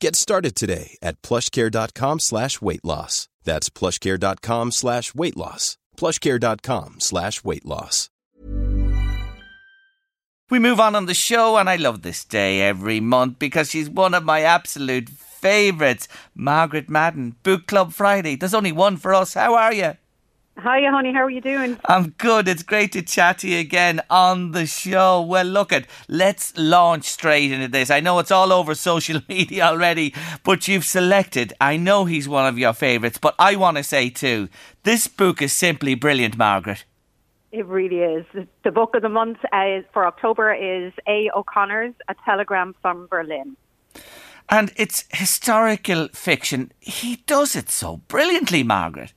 Get started today at plushcare.com slash weight loss. That's plushcare.com slash weight loss. Plushcare.com slash weight loss. We move on on the show, and I love this day every month because she's one of my absolute favourites. Margaret Madden, Book Club Friday. There's only one for us. How are you? Hiya, honey. How are you doing? I'm good. It's great to chat to you again on the show. Well, look at let's launch straight into this. I know it's all over social media already, but you've selected. I know he's one of your favourites, but I want to say too, this book is simply brilliant, Margaret. It really is. The book of the month uh, for October is A. O'Connor's A Telegram from Berlin. And it's historical fiction. He does it so brilliantly, Margaret.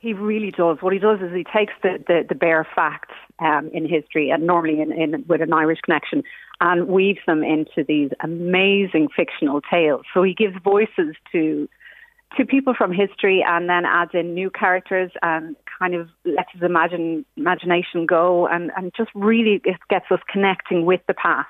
He really does. What he does is he takes the, the, the bare facts um, in history, and normally in, in, with an Irish connection, and weaves them into these amazing fictional tales. So he gives voices to to people from history, and then adds in new characters and kind of lets his imagine imagination go, and, and just really gets us connecting with the past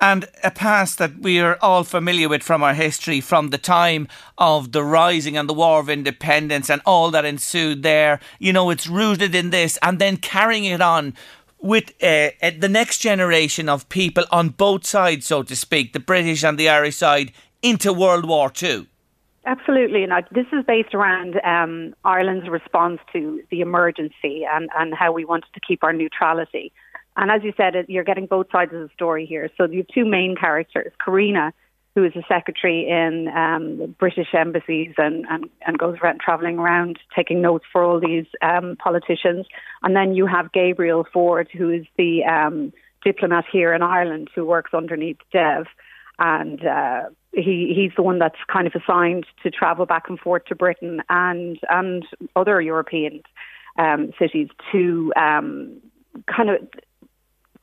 and a past that we are all familiar with from our history, from the time of the Rising and the War of Independence and all that ensued there. You know, it's rooted in this, and then carrying it on with uh, uh, the next generation of people on both sides, so to speak, the British and the Irish side, into World War Two. Absolutely. And this is based around um, Ireland's response to the emergency and, and how we wanted to keep our neutrality. And as you said, you're getting both sides of the story here. So you have two main characters, Karina, who is a secretary in um, British embassies and, and, and goes around traveling around taking notes for all these um, politicians. And then you have Gabriel Ford, who is the um, diplomat here in Ireland who works underneath Dev. And uh, he, he's the one that's kind of assigned to travel back and forth to Britain and, and other European um, cities to um, kind of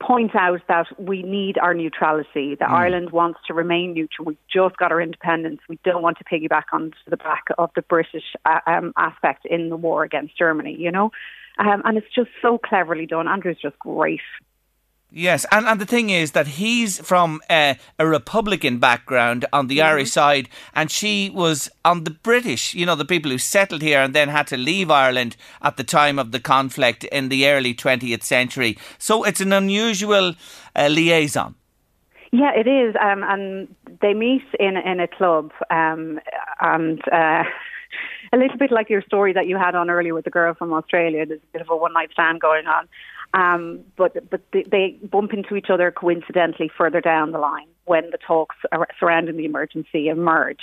point out that we need our neutrality, that mm. Ireland wants to remain neutral. We've just got our independence. We don't want to piggyback onto the back of the British uh, um, aspect in the war against Germany, you know? Um, and it's just so cleverly done. Andrew's just great. Yes, and, and the thing is that he's from a Republican background on the mm-hmm. Irish side, and she was on the British, you know, the people who settled here and then had to leave Ireland at the time of the conflict in the early 20th century. So it's an unusual uh, liaison. Yeah, it is, um, and they meet in in a club, um, and uh, a little bit like your story that you had on earlier with the girl from Australia. There's a bit of a one night stand going on, um, but but they, bump into each other coincidentally further down the line when the talks surrounding the emergency emerge.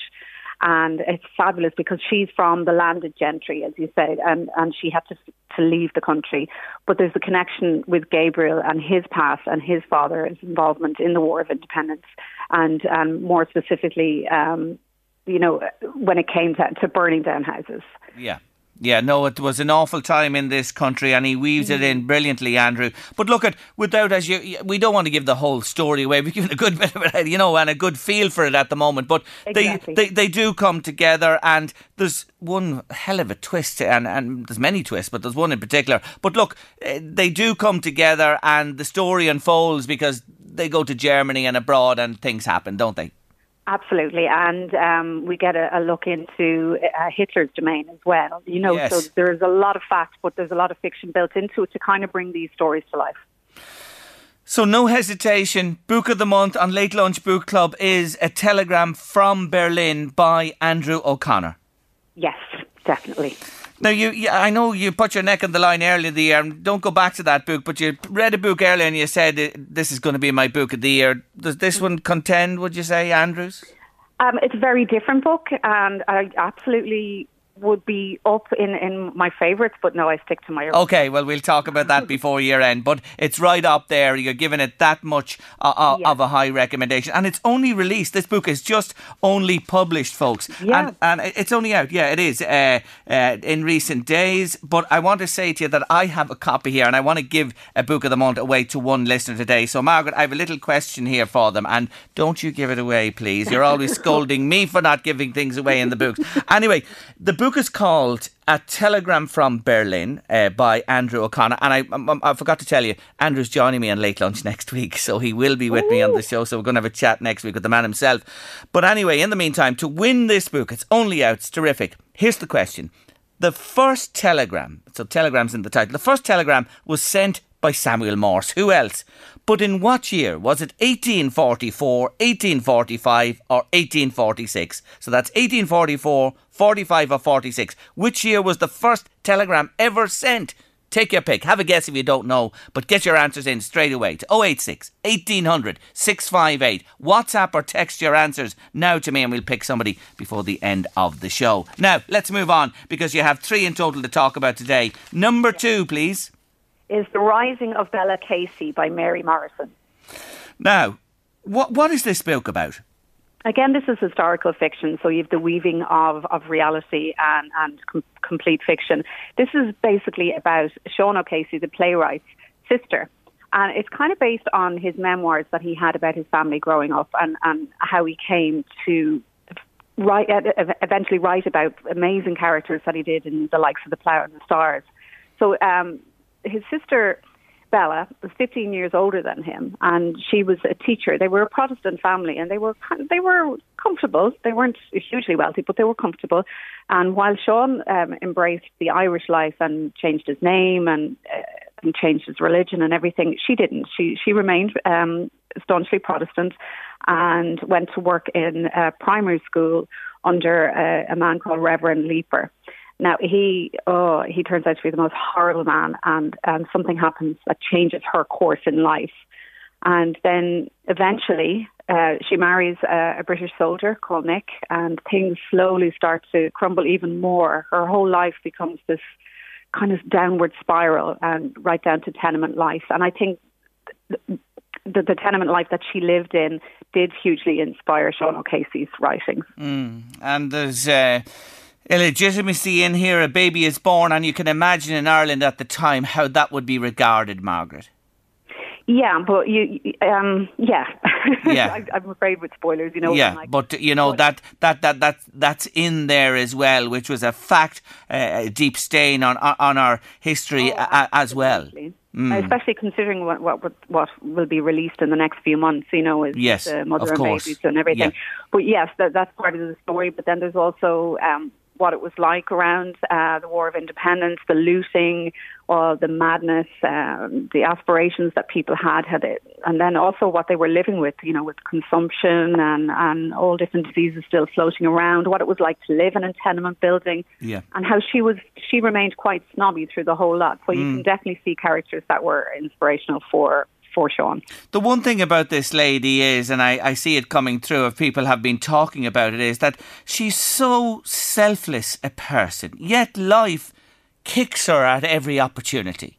And it's fabulous because she's from the landed gentry, as you said, and, and she had to to leave the country. But there's a connection with Gabriel and his past and his father's involvement in the War of Independence, and um, more specifically, um, you know, when it came to, to burning down houses. Yeah. Yeah, no, it was an awful time in this country, and he weaves mm-hmm. it in brilliantly, Andrew. But look at without as you, we don't want to give the whole story away. We're giving a good bit of it, you know, and a good feel for it at the moment. But exactly. they, they they do come together, and there's one hell of a twist, and and there's many twists, but there's one in particular. But look, eh, they do come together, and the story unfolds because they go to Germany and abroad, and things happen, don't they? Absolutely, and um, we get a, a look into uh, Hitler's domain as well. You know, yes. so there's a lot of fact, but there's a lot of fiction built into it to kind of bring these stories to life. So, no hesitation. Book of the month on Late Lunch Book Club is A Telegram from Berlin by Andrew O'Connor. Yes, definitely. Now, you, I know you put your neck on the line earlier in the year, and don't go back to that book, but you read a book earlier and you said this is going to be my book of the year. Does this one contend, would you say, Andrews? Um, it's a very different book, and I absolutely would be up in, in my favourites, but no, I stick to my. Own. Okay, well, we'll talk about that before year end, but it's right up there. You're giving it that much uh, uh, yeah. of a high recommendation, and it's only released. This book is just only published, folks, yeah. and, and it's only out. Yeah, it is uh, uh, in recent days. But I want to say to you that I have a copy here, and I want to give a book of the month away to one listener today. So, Margaret, I have a little question here for them, and don't you give it away, please. You're always scolding me for not giving things away in the books. Anyway, the book is called A Telegram from Berlin uh, by Andrew O'Connor. And I, I, I, forgot to tell you, Andrew's joining me on Late Lunch next week. So he will be with Ooh. me on the show. So we're going to have a chat next week with the man himself. But anyway, in the meantime, to win this book, it's only out. It's terrific. Here's the question. The first telegram, so telegram's in the title, the first telegram was sent by Samuel Morse. Who else? But in what year? Was it 1844, 1845, or 1846? So that's 1844, 45, or 46. Which year was the first telegram ever sent? Take your pick. Have a guess if you don't know, but get your answers in straight away to 086 1800 658. WhatsApp or text your answers now to me and we'll pick somebody before the end of the show. Now, let's move on because you have three in total to talk about today. Number two, please is The Rising of Bella Casey by Mary Morrison. Now, what what is this book about? Again, this is historical fiction, so you have the weaving of, of reality and, and com- complete fiction. This is basically about Sean O'Casey, the playwright's sister. And it's kind of based on his memoirs that he had about his family growing up and, and how he came to write, eventually write about amazing characters that he did in the likes of The Plough and the Stars. So um, his sister Bella was 15 years older than him, and she was a teacher. They were a Protestant family, and they were they were comfortable. They weren't hugely wealthy, but they were comfortable. And while Sean um, embraced the Irish life and changed his name and, uh, and changed his religion and everything, she didn't. She she remained um, staunchly Protestant and went to work in a primary school under a, a man called Reverend Leeper. Now he, oh, he turns out to be the most horrible man, and and something happens that changes her course in life, and then eventually uh, she marries a, a British soldier called Nick, and things slowly start to crumble even more. Her whole life becomes this kind of downward spiral, and right down to tenement life. And I think. The, the, tenement life that she lived in did hugely inspire Sean O'Casey's writings. Mm. And there's uh, illegitimacy in here, a baby is born, and you can imagine in Ireland at the time how that would be regarded, Margaret. Yeah, but you, um, yeah, yeah. I, am afraid with spoilers, you know. Yeah, like, but you know that that that that that's in there as well, which was a fact, uh, a deep stain on on our history oh, a, as well. Mm. Especially considering what, what what will be released in the next few months, you know, is yes, the mother and babies and everything. Yeah. But yes, that, that's part of the story. But then there's also um, what it was like around uh, the War of Independence, the looting, all the madness, um, the aspirations that people had, had it, and then also what they were living with, you know, with consumption and, and all different diseases still floating around, what it was like to live in a tenement building, yeah. and how she was she remained quite snobby through the whole lot. So you mm. can definitely see characters that were inspirational for for Sean. The one thing about this lady is, and I, I see it coming through, if people have been talking about it, is that she's so selfless a person, yet life kicks her at every opportunity.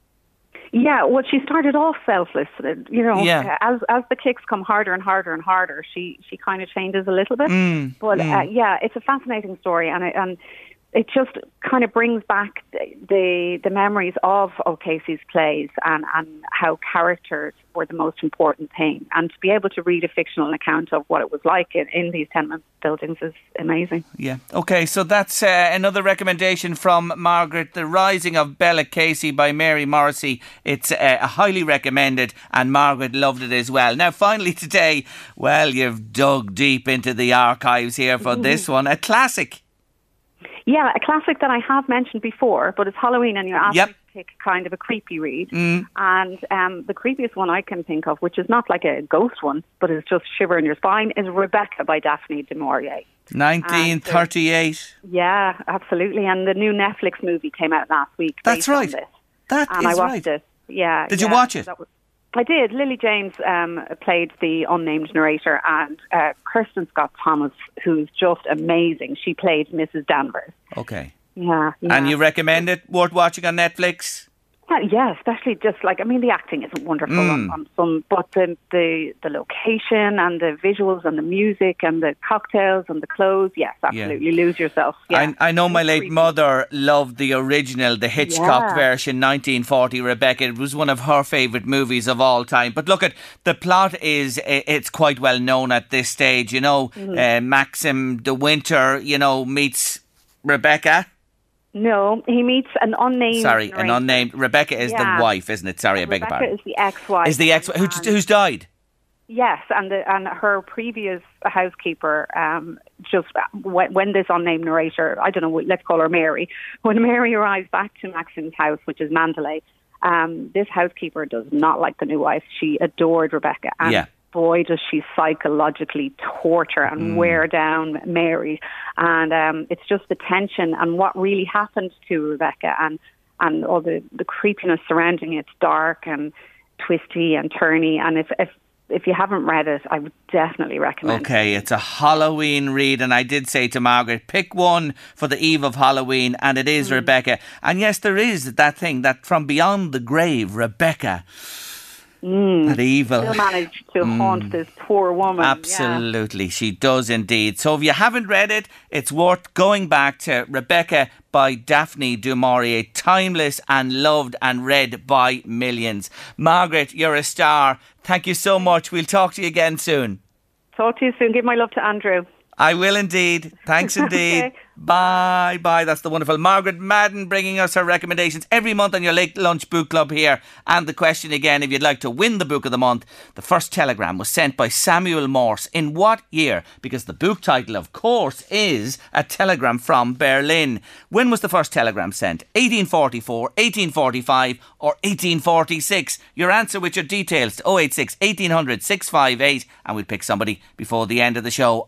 Yeah, well, she started off selfless. Uh, you know, yeah. as as the kicks come harder and harder and harder, she she kind of changes a little bit. Mm, but mm. Uh, yeah, it's a fascinating story, and I, and it just kind of brings back the the memories of O'Casey's plays and, and how characters were the most important thing. And to be able to read a fictional account of what it was like in, in these tenement buildings is amazing. Yeah. Okay, so that's uh, another recommendation from Margaret The Rising of Bella Casey by Mary Morrissey. It's uh, highly recommended, and Margaret loved it as well. Now, finally, today, well, you've dug deep into the archives here for this one. A classic. Yeah, a classic that I have mentioned before, but it's Halloween and you're asked yep. to pick kind of a creepy read. Mm. And um, the creepiest one I can think of, which is not like a ghost one, but is just shiver in your spine, is Rebecca by Daphne du Maurier. 1938. yeah, absolutely. And the new Netflix movie came out last week. That's right. That and I watched right. it. Yeah. Did yeah, you watch it? I did. Lily James um, played the unnamed narrator, and uh, Kristin Scott Thomas, who's just amazing. She played Mrs. Danvers. Okay. Yeah, yeah. And you recommend it? Worth watching on Netflix? Yeah, especially just like I mean, the acting isn't wonderful mm. on, on, some, but the the the location and the visuals and the music and the cocktails and the clothes, yes, absolutely yeah. lose yourself. Yeah. I, I know my late mother loved the original, the Hitchcock yeah. version, 1940. Rebecca, it was one of her favourite movies of all time. But look at the plot is it's quite well known at this stage. You know, mm-hmm. uh, Maxim de Winter, you know, meets Rebecca no, he meets an unnamed. Sorry, an unnamed. Rebecca is yeah. the wife, isn't it? Sorry, I beg your pardon. Rebecca is the ex-wife. Is the ex who, who's died? Yes, and the, and her previous housekeeper, um, just when, when, this unnamed narrator, I don't know, let's call her Mary, when Mary arrives back to Maxim's house, which is Manderley, um, this housekeeper does not like the new wife. She adored Rebecca, and yeah boy, does she psychologically torture and mm. wear down Mary. And um, it's just the tension and what really happened to Rebecca and, and all the, the creepiness surrounding it. It's dark and twisty and turny. And if, if if you haven't read it, I would definitely recommend. Okay, it's a Halloween read, and I did say to Margaret, pick one for the eve of Halloween, and it is mm. Rebecca. And yes, there is that thing that from beyond the grave, Rebecca Mm. That evil. Still managed to mm. haunt this poor woman. Absolutely, yeah. she does indeed. So if you haven't read it, it's worth going back to Rebecca by Daphne du Maurier, timeless and loved and read by millions. Margaret, you're a star. Thank you so much. We'll talk to you again soon. Talk to you soon. Give my love to Andrew. I will indeed. Thanks indeed. okay. Bye bye. That's the wonderful Margaret Madden bringing us her recommendations every month on your late lunch book club here. And the question again if you'd like to win the book of the month, the first telegram was sent by Samuel Morse. In what year? Because the book title, of course, is A Telegram from Berlin. When was the first telegram sent? 1844, 1845, or 1846? Your answer with your details to 086 1800 658, and we'll pick somebody before the end of the show.